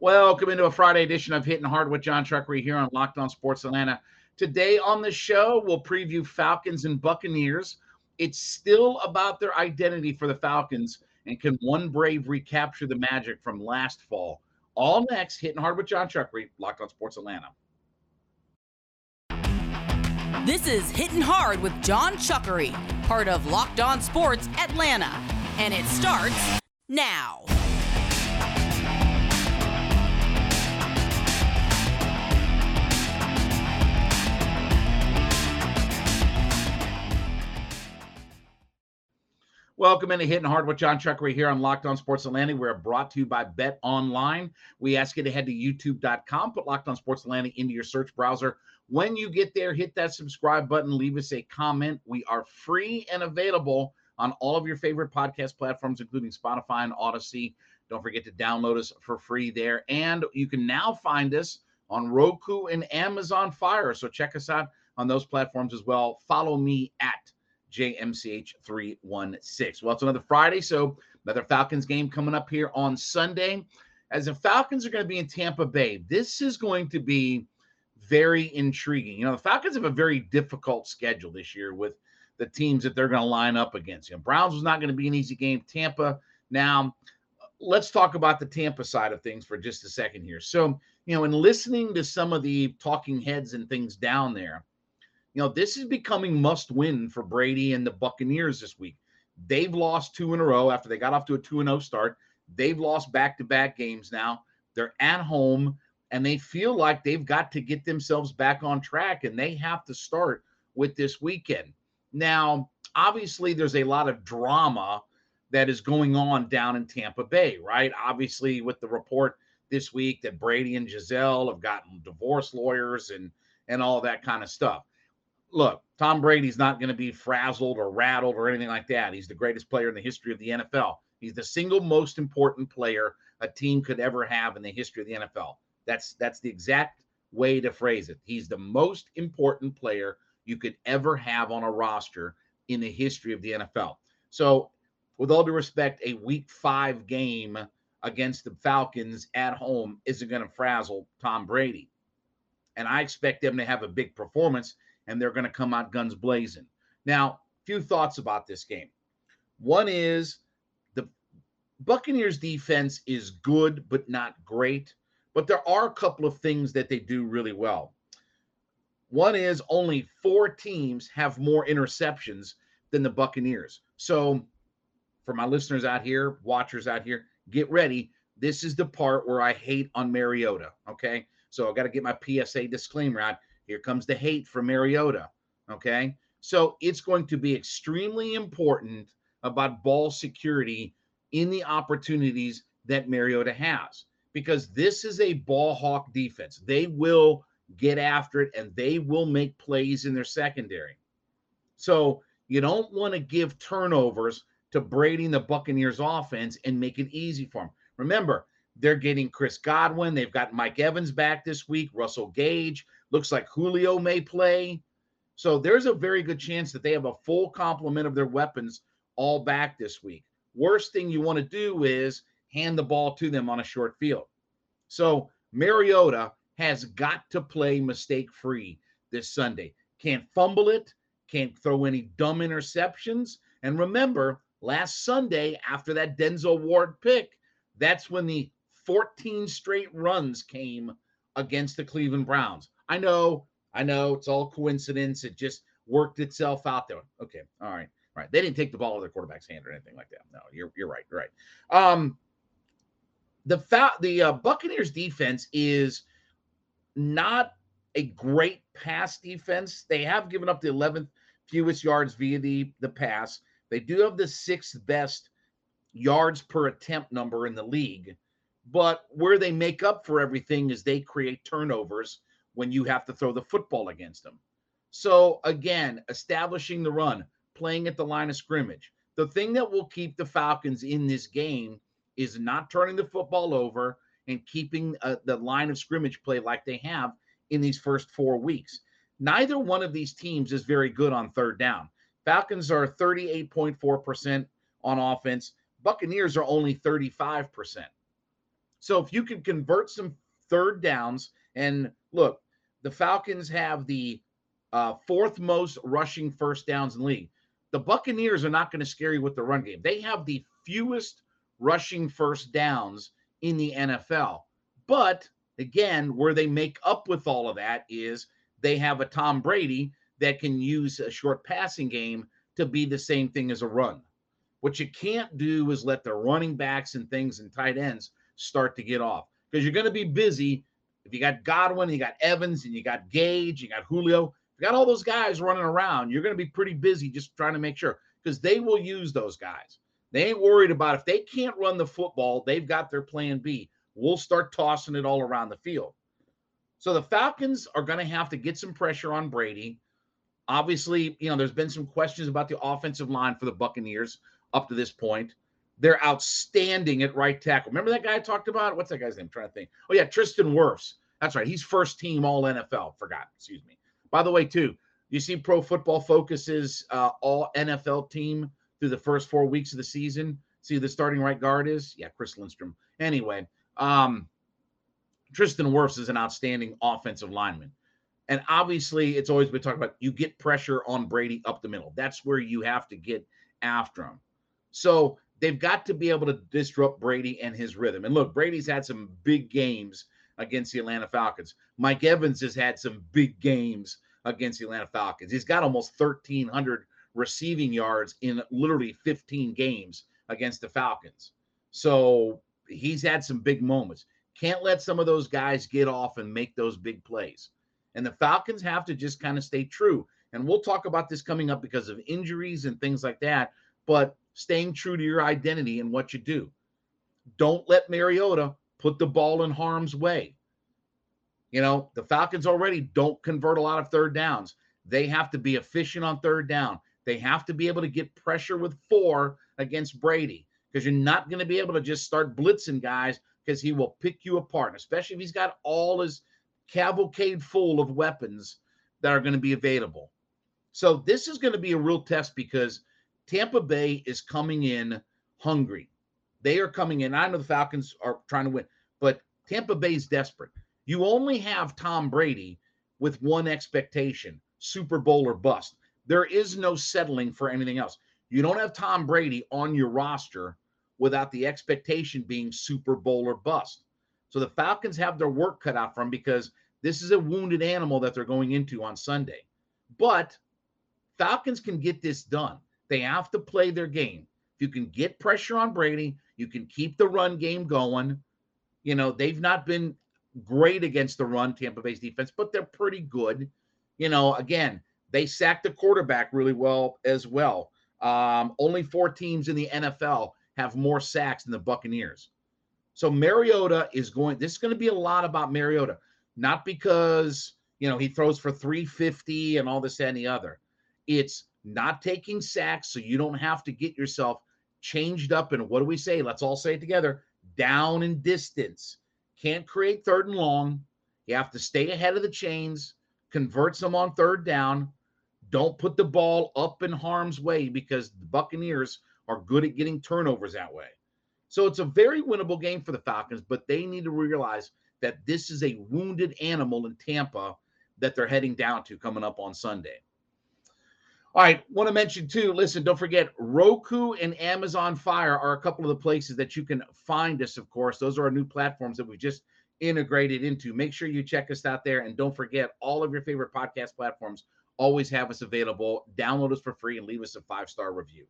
Welcome into a Friday edition of Hitting Hard with Jon Chuckery here on Locked On Sports Atlanta. Today on the show, we'll preview Falcons and Buccaneers. It's still about their identity for the Falcons, and can one Brave recapture the magic from last fall? All next, Hitting Hard with Jon Chuckery, Locked On Sports Atlanta. This is Hitting Hard with Jon Chuckery, part of Locked On Sports Atlanta, and it starts now. Welcome into Hitting Hard with Jon Chuckery here on Locked On Sports Atlanta. We're brought to you by Bet Online. We ask you to head to youtube.com, put Locked On Sports Atlanta into your search browser. When you get there, hit that subscribe button, leave us a comment. We are free and available on all of your favorite podcast platforms, including Spotify and Audacy. Don't forget to download us for free there. And you can now find us on Roku and Amazon Fire. So check us out on those platforms as well. Follow me at JMCH316. Well, it's another Friday, so another Falcons game coming up here on Sunday. As the Falcons are going to be in Tampa Bay, this is going to be very intriguing. You know, the Falcons have a very difficult schedule this year with the teams that they're going to line up against. You know, Browns was not going to be an easy game. Tampa. Now, let's talk about the Tampa side of things for just a second here. So, you know, in listening to some of the talking heads and things down there, you know, this is becoming must win for Brady and the Buccaneers this week. They've lost two in a row after they got off to a 2 0 start. They've lost back to back games now. They're at home and they feel like they've got to get themselves back on track and they have to start with this weekend. Now, obviously, there's a lot of drama that is going on down in Tampa Bay, right? Obviously, with the report this week that Brady and Gisele have gotten divorce lawyers and and all that kind of stuff look, Tom Brady's not going to be frazzled or rattled or anything like that. He's the greatest player in the history of the NFL. He's the single most important player a team could ever have in the history of the NFL. That's that's the exact way to phrase it. He's the most important player you could ever have on a roster in the history of the NFL. So, with all due respect, a week 5 game against the Falcons at home isn't going to frazzle Tom Brady. And I expect them to have a big performance and they're going to come out guns blazing. Now, A few thoughts about this game. One is the Buccaneers defense is good but not great, but there are a couple of things that they do really well. One is only four teams have more interceptions than the Buccaneers. So, for my listeners out here, watchers out here, get ready. This is the part where I hate on Mariota. Okay. So I got to get my PSA disclaimer out. Here comes the hate from Mariota. Okay. So it's going to be extremely important about ball security in the opportunities that Mariota has because this is a ball hawk defense. They will get after it and they will make plays in their secondary. So you don't want to give turnovers to Brady and the Buccaneers offense and make it easy for them. Remember, they're getting Chris Godwin. They've got Mike Evans back this week, Russell Gage. Looks like Julio may play. So there's a very good chance that they have a full complement of their weapons all back this week. Worst thing you want to do is hand the ball to them on a short field. So Mariota has got to play mistake free this Sunday. Can't fumble it, can't throw any dumb interceptions. And remember, last Sunday, after that Denzel Ward pick, that's when the 14 straight runs came against the Cleveland Browns. I know, I know it's all coincidence. It just worked itself out there. Okay, all right, all right. They didn't take the ball out of their quarterback's hand or anything like that. No, you're you're right. You're right. Um, the fa- the uh, Buccaneers defense is not a great pass defense. They have given up the 11th fewest yards via the the pass. They do have the sixth best yards per attempt number in the league. But where they make up for everything is they create turnovers when you have to throw the football against them. So again, establishing the run, playing at the line of scrimmage. The thing that will keep the Falcons in this game is not turning the football over and keeping uh, the line of scrimmage play like they have in these first four weeks. Neither one of these teams is very good on third down. Falcons are 38.4% on offense. Buccaneers are only 35%. So if you can convert some third downs, and look, the Falcons have the uh, fourth most rushing first downs in the league. The Buccaneers are not going to scare you with the run game. They have the fewest rushing first downs in the NFL. But again, where they make up with all of that is they have a Tom Brady that can use a short passing game to be the same thing as a run. What you can't do is let the running backs and things and tight ends start to get off because you're going to be busy. If you got Godwin, you got Evans, and you got Gage, you got Julio, you got all those guys running around, you're going to be pretty busy just trying to make sure because they will use those guys. They ain't worried about if they can't run the football, they've got their plan B. We'll start tossing it all around the field. So the Falcons are going to have to get some pressure on Brady. Obviously, you know, there's been some questions about the offensive line for the Buccaneers up to this point. They're outstanding at right tackle. Remember that guy I talked about? What's that guy's name? I'm trying to think. Oh, yeah, Tristan Wirfs. That's right. He's first team all NFL. Forgot. Excuse me. By the way, too, you see Pro Football Focus's uh, all NFL team through the first four weeks of the season. See the starting right guard is? Yeah, Chris Lindstrom. Anyway, um, Tristan Wirfs is an outstanding offensive lineman. And obviously, it's always been talked about you get pressure on Brady up the middle. That's where you have to get after him. So they've got to be able to disrupt Brady and his rhythm. And look, Brady's had some big games against the Atlanta Falcons. Mike Evans has had some big games against the Atlanta Falcons. He's got almost 1,300 receiving yards in literally 15 games against the Falcons. So he's had some big moments. Can't let some of those guys get off and make those big plays. And the Falcons have to just kind of stay true. And we'll talk about this coming up because of injuries and things like that. But staying true to your identity and what you do. Don't let Mariota put the ball in harm's way. You know, the Falcons already don't convert a lot of third downs. They have to be efficient on third down. They have to be able to get pressure with four against Brady because you're not going to be able to just start blitzing guys because he will pick you apart, especially if he's got all his cavalcade full of weapons that are going to be available. So this is going to be a real test because Tampa Bay is coming in hungry. They are coming in. I know the Falcons are trying to win, but Tampa Bay is desperate. You only have Tom Brady with one expectation Super Bowl or bust. There is no settling for anything else. You don't have Tom Brady on your roster without the expectation being Super Bowl or bust. So the Falcons have their work cut out from because this is a wounded animal that they're going into on Sunday. But Falcons can get this done. They have to play their game. If you can get pressure on Brady, you can keep the run game going. You know, they've not been great against the run, Tampa Bay's defense, but they're pretty good. You know, again, they sacked the quarterback really well as well. Um, only four teams in the NFL have more sacks than the Buccaneers. So Mariota is going, this is going to be a lot about Mariota, not because, you know, he throws for 350 and all this and the other. It's not taking sacks so you don't have to get yourself changed up. And what do we say? Let's all say it together down in distance. Can't create third and long. You have to stay ahead of the chains, convert some on third down. Don't put the ball up in harm's way because the Buccaneers are good at getting turnovers that way. So it's a very winnable game for the Falcons, but they need to realize that this is a wounded animal in Tampa that they're heading down to coming up on Sunday. All right, want to mention too. Listen, don't forget Roku and Amazon Fire are a couple of the places that you can find us. Of course, those are our new platforms that we just integrated into. Make sure you check us out there, and don't forget all of your favorite podcast platforms always have us available. Download us for free and leave us a five star review.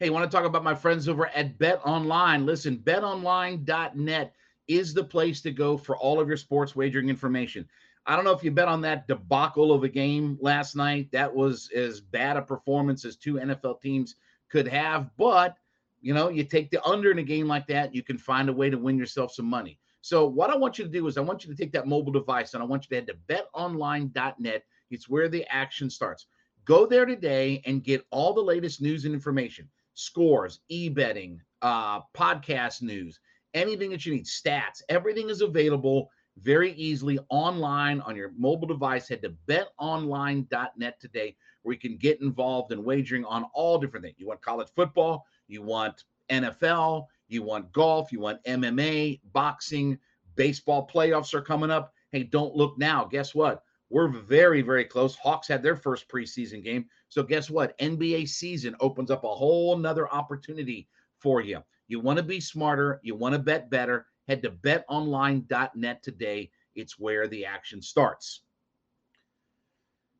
Hey, want to talk about my friends over at Bet Online? Listen, betonline.net is the place to go for all of your sports wagering information. I don't know if you bet on that debacle of a game last night. That was as bad a performance as two NFL teams could have. But, you know, you take the under in a game like that, you can find a way to win yourself some money. So, what I want you to do is I want you to take that mobile device and I want you to head to betonline.net. It's where the action starts. Go there today and get all the latest news and information scores, e betting, uh, podcast news, anything that you need, stats, everything is available very easily online on your mobile device. Head to betonline.net today where you can get involved in wagering on all different things. You want college football, you want NFL, you want golf, you want MMA, boxing, baseball playoffs are coming up. Hey, don't look now. Guess what? We're very, very close. Hawks had their first preseason game. So, guess what? NBA season opens up a whole nother opportunity for you. You want to be smarter, you want to bet better. Head to betonline.net today. It's where the action starts.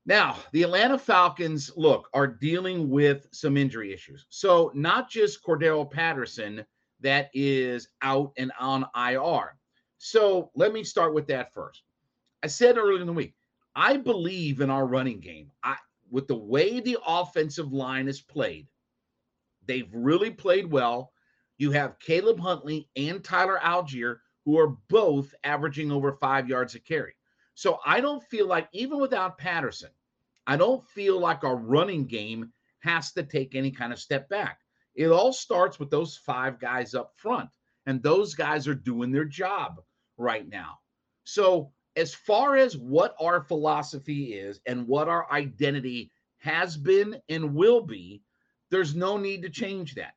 Now, the Atlanta Falcons, look, are dealing with some injury issues. So, not just Cordarrelle Patterson that is out and on IR. So, let me start with that first. I said earlier in the week, I believe in our running game. I with the way the offensive line is played, they've really played well. You have Caleb Huntley and Tyler Allgeier, who are both averaging over five yards a carry. So I don't feel like, even without Patterson, I don't feel like our running game has to take any kind of step back. It all starts with those five guys up front, and those guys are doing their job right now. So as far as what our philosophy is and what our identity has been and will be, there's no need to change that.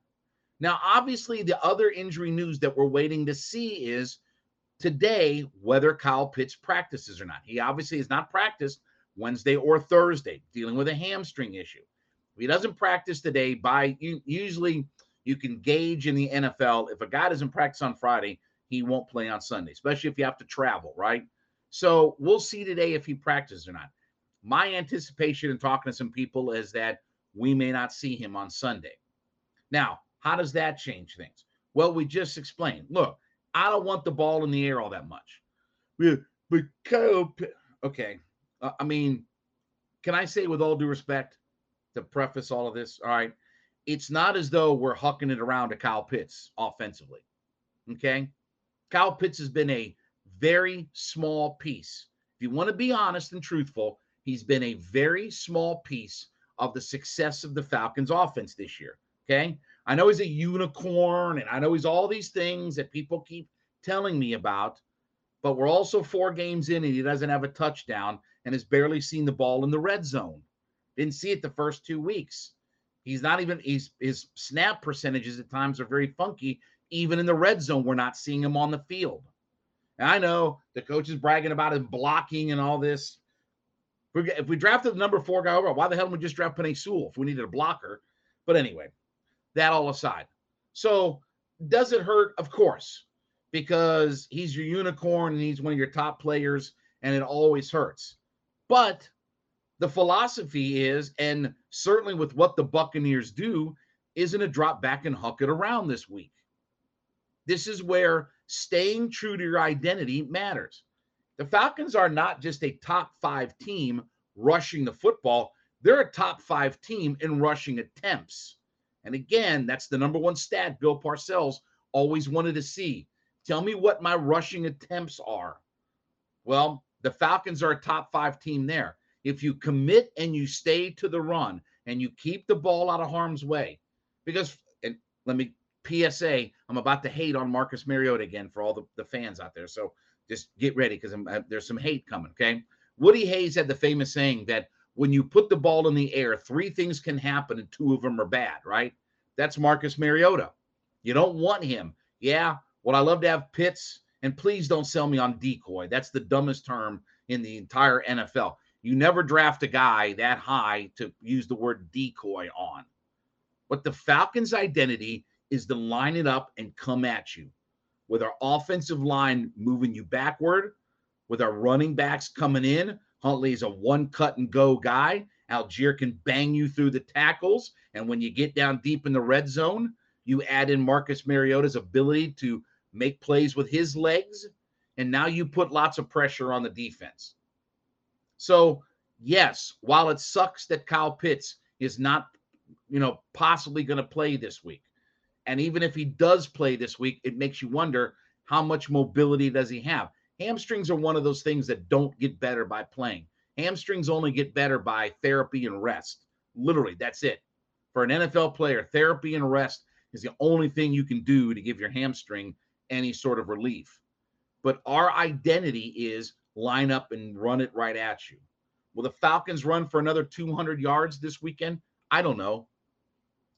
Now, obviously, the other injury news that we're waiting to see is today whether Kyle Pitts practices or not. He obviously has not practiced Wednesday or Thursday, dealing with a hamstring issue. If he doesn't practice today, by usually you can gauge in the NFL if a guy doesn't practice on Friday, he won't play on Sunday, especially if you have to travel, right? So we'll see today if he practices or not. My anticipation in talking to some people is that we may not see him on Sunday. Now, how does that change things? Well, we just explained. Look, I don't want the ball in the air all that much. But Kyle, okay. Uh, I mean, can I say with all due respect to preface all of this? All right. It's not as though we're hucking it around to Kyle Pitts offensively. Okay. Kyle Pitts has been a very small piece. If you want to be honest and truthful, he's been a very small piece of the success of the Falcons offense this year. Okay. I know he's a unicorn and I know he's all these things that people keep telling me about, but we're also four games in and he doesn't have a touchdown and has barely seen the ball in the red zone. Didn't see it the first two weeks. He's not even he's his snap percentages at times are very funky. Even in the red zone, we're not seeing him on the field. And I know the coach is bragging about his blocking and all this. If we drafted the number four guy why the hell didn't we just draft Penei Sewell if we needed a blocker? But anyway, that all aside. So does it hurt? Of course, because he's your unicorn and he's one of your top players, and it always hurts. But the philosophy is, and certainly with what the Buccaneers do, isn't a drop back and huck it around this week. This is where staying true to your identity matters. The Falcons are not just a top five team rushing the football, they're a top five team in rushing attempts. And again, that's the number one stat Bill Parcells always wanted to see. Tell me what my rushing attempts are. Well, the Falcons are a top five team there. If you commit and you stay to the run and you keep the ball out of harm's way, because, and let me PSA, I'm about to hate on Marcus Mariota again for all the, the fans out there. So just get ready because there's some hate coming. Okay. Woody Hayes had the famous saying that when you put the ball in the air, three things can happen and two of them are bad, right? That's Marcus Mariota. You don't want him. Yeah. Well, I love to have Pitts, and please don't sell me on decoy. That's the dumbest term in the entire NFL. You never draft a guy that high to use the word decoy on. But the Falcons' identity is to line it up and come at you with our offensive line moving you backward, with our running backs coming in. Huntley is a one cut and go guy. Allgeier can bang you through the tackles. And when you get down deep in the red zone, you add in Marcus Mariota's ability to make plays with his legs. And now you put lots of pressure on the defense. So, yes, while it sucks that Kyle Pitts is not, you know, possibly going to play this week, and even if he does play this week, it makes you wonder how much mobility does he have? Hamstrings are one of those things that don't get better by playing. Hamstrings only get better by therapy and rest. Literally, that's it. For an NFL player, therapy and rest is the only thing you can do to give your hamstring any sort of relief. But our identity is line up and run it right at you. Will the Falcons run for another 200 yards this weekend? I don't know.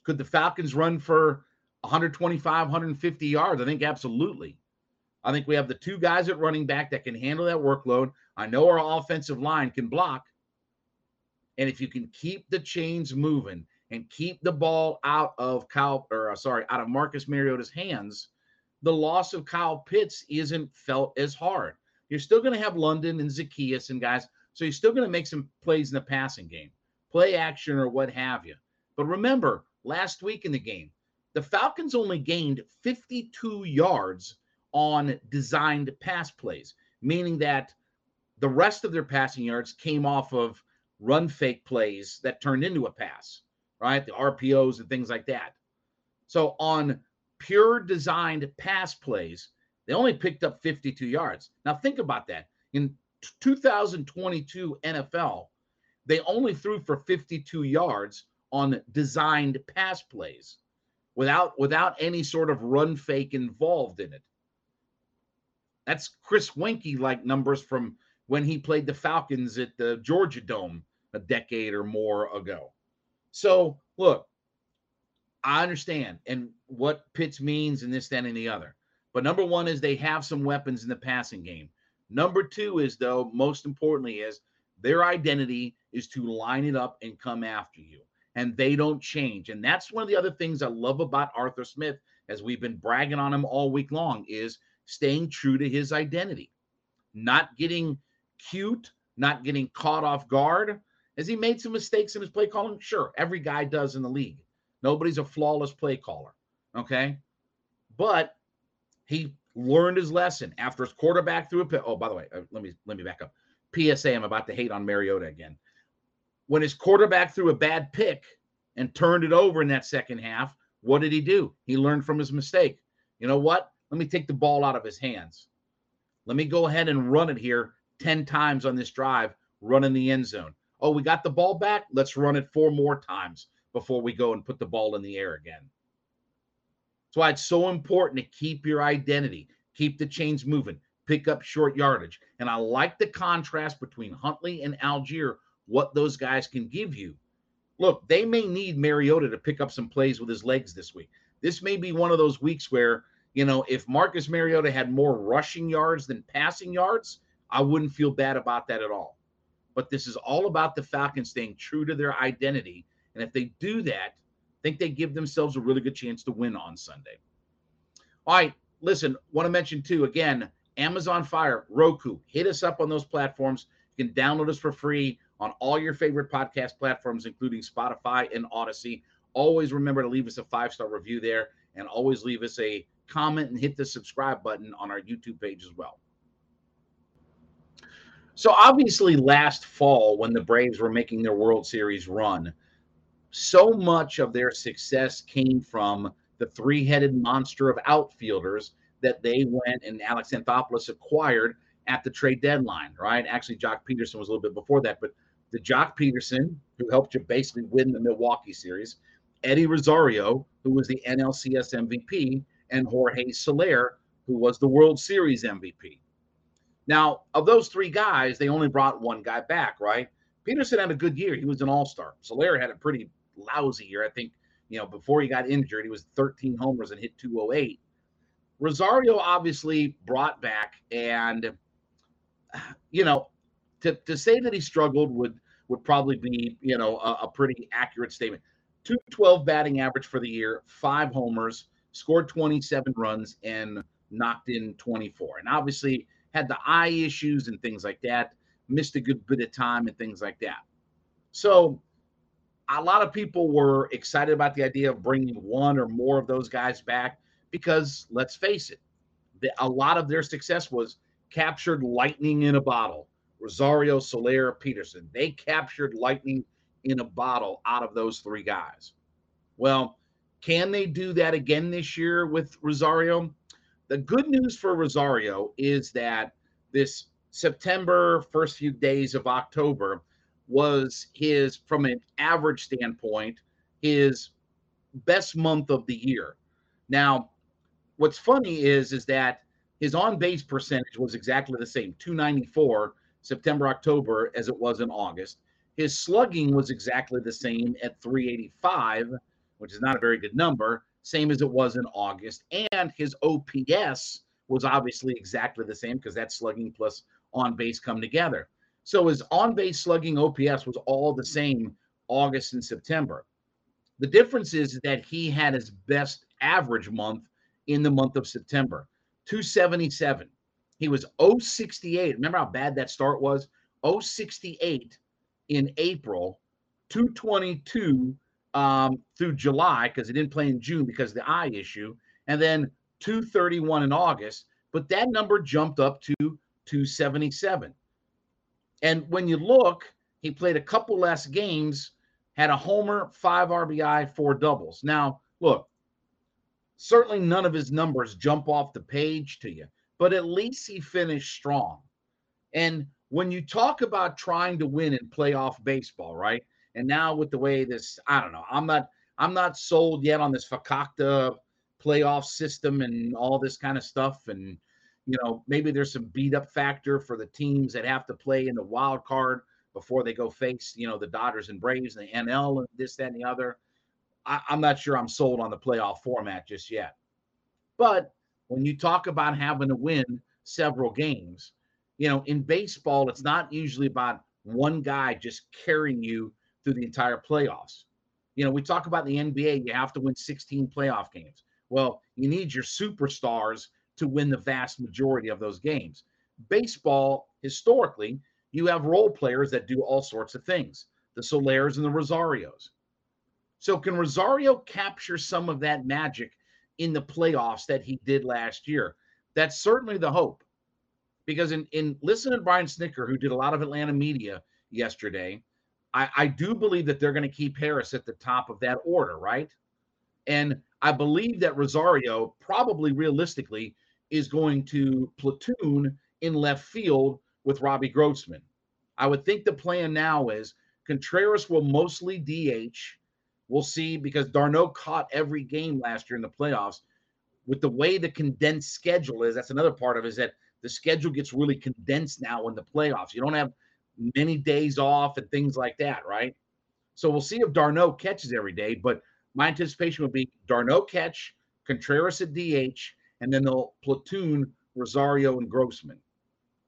Could the Falcons run for 125, 150 yards? I think absolutely. I think we have the two guys at running back that can handle that workload. I know our offensive line can block. And if you can keep the chains moving and keep the ball out of Kyle, or uh, sorry, out of Marcus Mariota's hands, the loss of Kyle Pitts isn't felt as hard. You're still going to have London and Zaccheaus and guys, so you're still going to make some plays in the passing game, play action or what have you. But remember, last week in the game, the Falcons only gained 52 yards on designed pass plays, meaning that the rest of their passing yards came off of run fake plays that turned into a pass, right? The RPOs and things like that. So on pure designed pass plays, they only picked up 52 yards. Now think about that. In 2022 NFL, they only threw for 52 yards on designed pass plays without without any sort of run fake involved in it. That's Chris Weinke like numbers from when he played the Falcons at the Georgia Dome a decade or more ago. So, look, I understand and what Pitts means and this, that, and the other. But number one is they have some weapons in the passing game. Number two is, though, most importantly, is their identity is to line it up and come after you. And they don't change. And that's one of the other things I love about Arthur Smith, as we've been bragging on him all week long, is staying true to his identity, not getting cute, not getting caught off guard. Has he made some mistakes in his play calling? Sure, every guy does in the league. Nobody's a flawless play caller. Okay. But he learned his lesson after his quarterback threw a pick. Oh, by the way, uh, let me let me back up. PSA, I'm about to hate on Mariota again. When his quarterback threw a bad pick and turned it over in that second half, what did he do? He learned from his mistake. You know what? Let me take the ball out of his hands. Let me go ahead and run it here 10 times on this drive, run in the end zone. Oh, we got the ball back. Let's run it four more times before we go and put the ball in the air again. That's why it's so important to keep your identity, keep the chains moving, pick up short yardage. And I like the contrast between Huntley and Allgeier, what those guys can give you. Look, they may need Mariota to pick up some plays with his legs this week. This may be one of those weeks where, you know, if Marcus Mariota had more rushing yards than passing yards, I wouldn't feel bad about that at all. But this is all about the Falcons staying true to their identity and if they do that, I think they give themselves a really good chance to win on Sunday. All right, listen, want to mention too, again, Amazon Fire, Roku, hit us up on those platforms. You can download us for free on all your favorite podcast platforms, including Spotify and Audacy. Always remember to leave us a five star review there and always leave us a comment and hit the subscribe button on our YouTube page as well. So, obviously, last fall, when the Braves were making their World Series run, so much of their success came from the three headed monster of outfielders that they went and Alex Anthopoulos acquired at the trade deadline, right? Actually, Joc Pederson was a little bit before that, but the Joc Pederson, who helped you basically win the Milwaukee series, Eddie Rosario, who was the NLCS MVP, and Jorge Soler, who was the World Series MVP. Now, of those three guys, they only brought one guy back, right? Pederson had a good year. He was an all star. Soler had a pretty lousy year. I think, you know, before he got injured, he was 13 homers and hit 208. Rosario obviously brought back, and, you know, to, to say that he struggled would would probably be, you know, a, a pretty accurate statement. 212 batting average for the year, five homers, scored 27 runs, and knocked in 24. And obviously had the eye issues and things like that, missed a good bit of time and things like that. So a lot of people were excited about the idea of bringing one or more of those guys back because let's face it, the, a lot of their success was captured lightning in a bottle. Rosario, Soler, Pederson. They captured lightning in a bottle out of those three guys. Well, can they do that again this year with Rosario? The good news for Rosario is that this September, first few days of October, was his, from an average standpoint, his best month of the year. Now, what's funny is is that his on base percentage was exactly the same, 294 September October as it was in August. His slugging was exactly the same at 385, which is not a very good number. same as it was in August. And his OPS was obviously exactly the same because that slugging plus on base come together. So his on base slugging OPS was all the same August and September. The difference is that he had his best average month in the month of September 277. He was 068. Remember how bad that start was? 068 in April, 222 um, through July because he didn't play in June because of the eye issue, and then 231 in August. But that number jumped up to 277. And when you look, he played a couple less games, had a homer, five RBI, four doubles. Now, look, certainly none of his numbers jump off the page to you, but at least he finished strong. And when you talk about trying to win in playoff baseball, right? And now with the way this, I don't know, I'm not I'm not sold yet on this Fakakta playoff system and all this kind of stuff. And you know, maybe there's some beat up factor for the teams that have to play in the wild card before they go face, you know, the Dodgers and Braves and the NL and this, that, and the other. I, I'm not sure I'm sold on the playoff format just yet. But when you talk about having to win several games, you know, in baseball, it's not usually about one guy just carrying you through the entire playoffs. You know, we talk about the NBA, you have to win 16 playoff games. Well, you need your superstars to win the vast majority of those games. Baseball, historically, you have role players that do all sorts of things the Solers and the Rosarios. So, can Rosario capture some of that magic in the playoffs that he did last year? That's certainly the hope. Because in, in listening to Brian Snitker, who did a lot of Atlanta media yesterday, I, I do believe that they're going to keep Harris at the top of that order, right? And I believe that Rosario probably realistically is going to platoon in left field with Robbie Grossman. I would think the plan now is Contreras will mostly DH. We'll see because d'Arnaud caught every game last year in the playoffs. With the way the condensed schedule is, that's another part of it, is that the schedule gets really condensed now in the playoffs. You don't have many days off and things like that, right? So we'll see if d'Arnaud catches every day. But my anticipation would be d'Arnaud catch, Contreras at DH, and then they'll platoon Rosario and Grossman.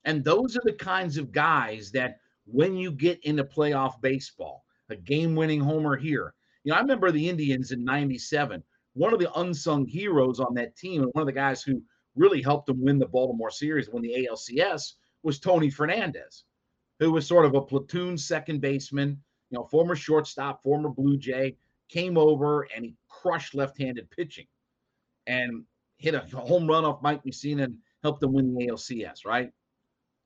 And those are the kinds of guys that when you get into playoff baseball, a game winning homer here. You know, I remember the Indians in 97. One of the unsung heroes on that team, and one of the guys who really helped them win the Baltimore series, win the ALCS, was Tony Fernandez who was sort of a platoon second baseman, you know, former shortstop, former Blue Jay, came over and he crushed left-handed pitching and hit a home run off Mike Mussina and helped them win the ALCS, right?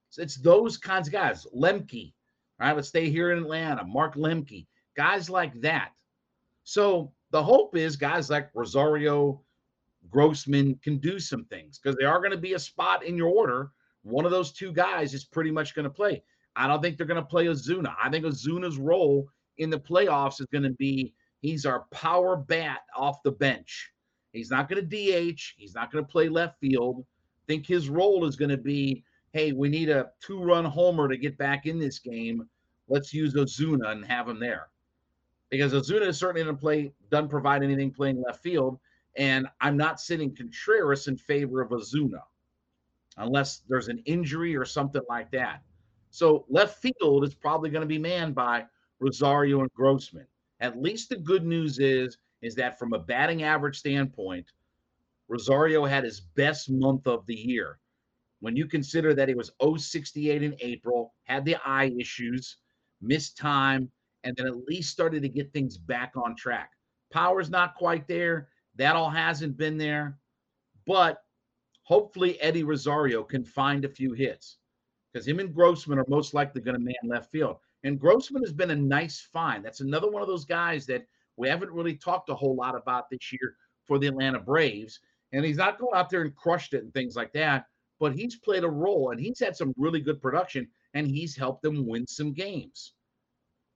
So it's those kinds of guys. Lemke, right? Let's stay here in Atlanta. Mark Lemke, guys like that. So the hope is guys like Rosario, Grossman can do some things because they are going to be a spot in your order. One of those two guys is pretty much going to play. I don't think they're going to play Ozuna. I think Ozuna's role in the playoffs is going to be he's our power bat off the bench. He's not going to DH. He's not going to play left field. I think his role is going to be hey, we need a two run homer to get back in this game. Let's use Ozuna and have him there. Because Ozuna is certainly going to play, doesn't provide anything playing left field. And I'm not sitting Contreras in favor of Ozuna unless there's an injury or something like that. So left field is probably going to be manned by Rosario and Grossman. At least the good news is is that from a batting average standpoint, Rosario had his best month of the year. When you consider that he was 068 in April, had the eye issues, missed time, and then at least started to get things back on track. Power's not quite there. That all hasn't been there. But hopefully Eddie Rosario can find a few hits because him and Grossman are most likely going to man left field. And Grossman has been a nice find. That's another one of those guys that we haven't really talked a whole lot about this year for the Atlanta Braves. And he's not going out there and crushed it and things like that, but he's played a role and he's had some really good production and he's helped them win some games.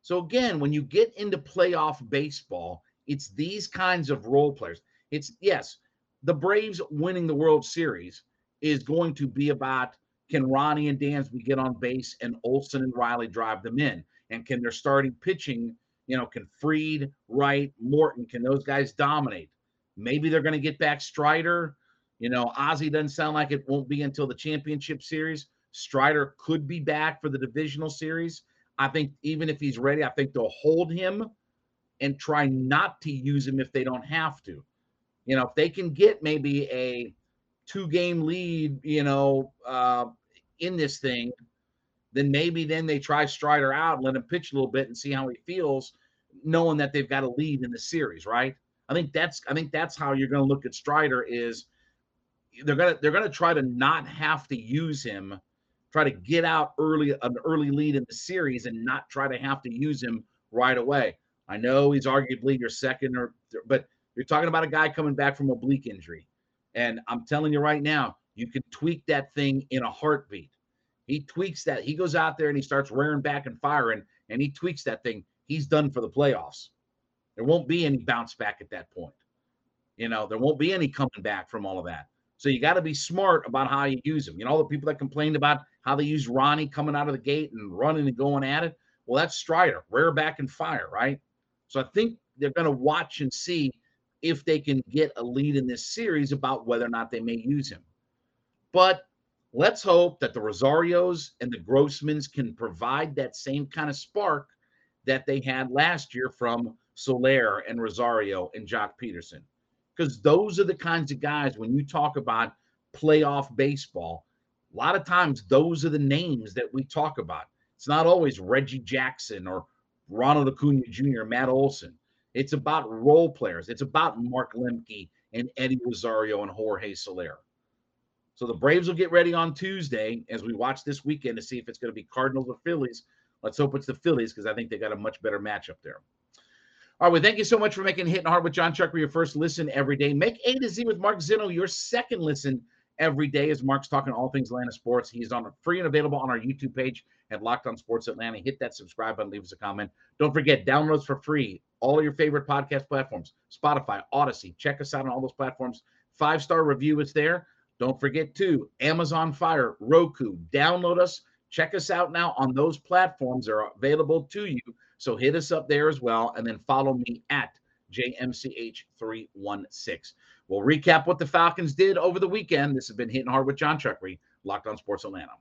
So again, when you get into playoff baseball, it's these kinds of role players. It's yes, the Braves winning the World Series is going to be about can Ronnie and Dansby get on base and Olson and Riley drive them in? And can their starting pitching, you know, can Fried, Wright, Morton, can those guys dominate? Maybe they're going to get back Strider. You know, Ozzie doesn't sound like it won't be until the championship series. Strider could be back for the divisional series. I think even if he's ready, I think they'll hold him and try not to use him if they don't have to. You know, if they can get maybe a two game lead, you know, uh, in this thing, then maybe then they try Strider out, let him pitch a little bit and see how he feels, knowing that they've got a lead in the series, right? I think that's I think that's how you're going to look at Strider is they're gonna they're gonna try to not have to use him, try to get out early an early lead in the series and not try to have to use him right away. I know he's arguably your second or but you're talking about a guy coming back from oblique injury. And I'm telling you right now, you can tweak that thing in a heartbeat. He tweaks that. He goes out there and he starts rearing back and firing, and he tweaks that thing. He's done for the playoffs. There won't be any bounce back at that point. You know, there won't be any coming back from all of that. So you got to be smart about how you use them. You know, the people that complained about how they use Ronnie coming out of the gate and running and going at it. Well, that's Strider, rear back and fire, right? So I think they're going to watch and see if they can get a lead in this series about whether or not they may use him. But let's hope that the Rosarios and the Grossmans can provide that same kind of spark that they had last year from Soler and Rosario and Joc Pederson. because those are the kinds of guys when you talk about playoff baseball, a lot of times those are the names that we talk about. It's not always Reggie Jackson or Ronald Acuna Jr., or Matt Olson. It's about role players. It's about Mark Lemke and Eddie Rosario and Jorge Soler. So the Braves will get ready on Tuesday as we watch this weekend to see if it's going to be Cardinals or Phillies. Let's hope it's the Phillies because I think they got a much better matchup there. All right, well, thank you so much for making Hitting Hard with Jon Chuckery your first listen every day. Make A to Z with Mark Zinno your second listen every day as Mark's talking all things Atlanta sports. He's on free and available on our YouTube page at Locked On Sports Atlanta. Hit that subscribe button, leave us a comment. Don't forget, downloads for free, all your favorite podcast platforms, Spotify, Audacy. Check us out on all those platforms. Five star review is there. Don't forget to Amazon Fire, Roku. Download us. Check us out now on those platforms. They're available to you. So hit us up there as well, and then follow me at JMCH316. We'll recap what the Falcons did over the weekend. This has been Hitting Hard with Jon Chuckery, Locked on Sports Atlanta.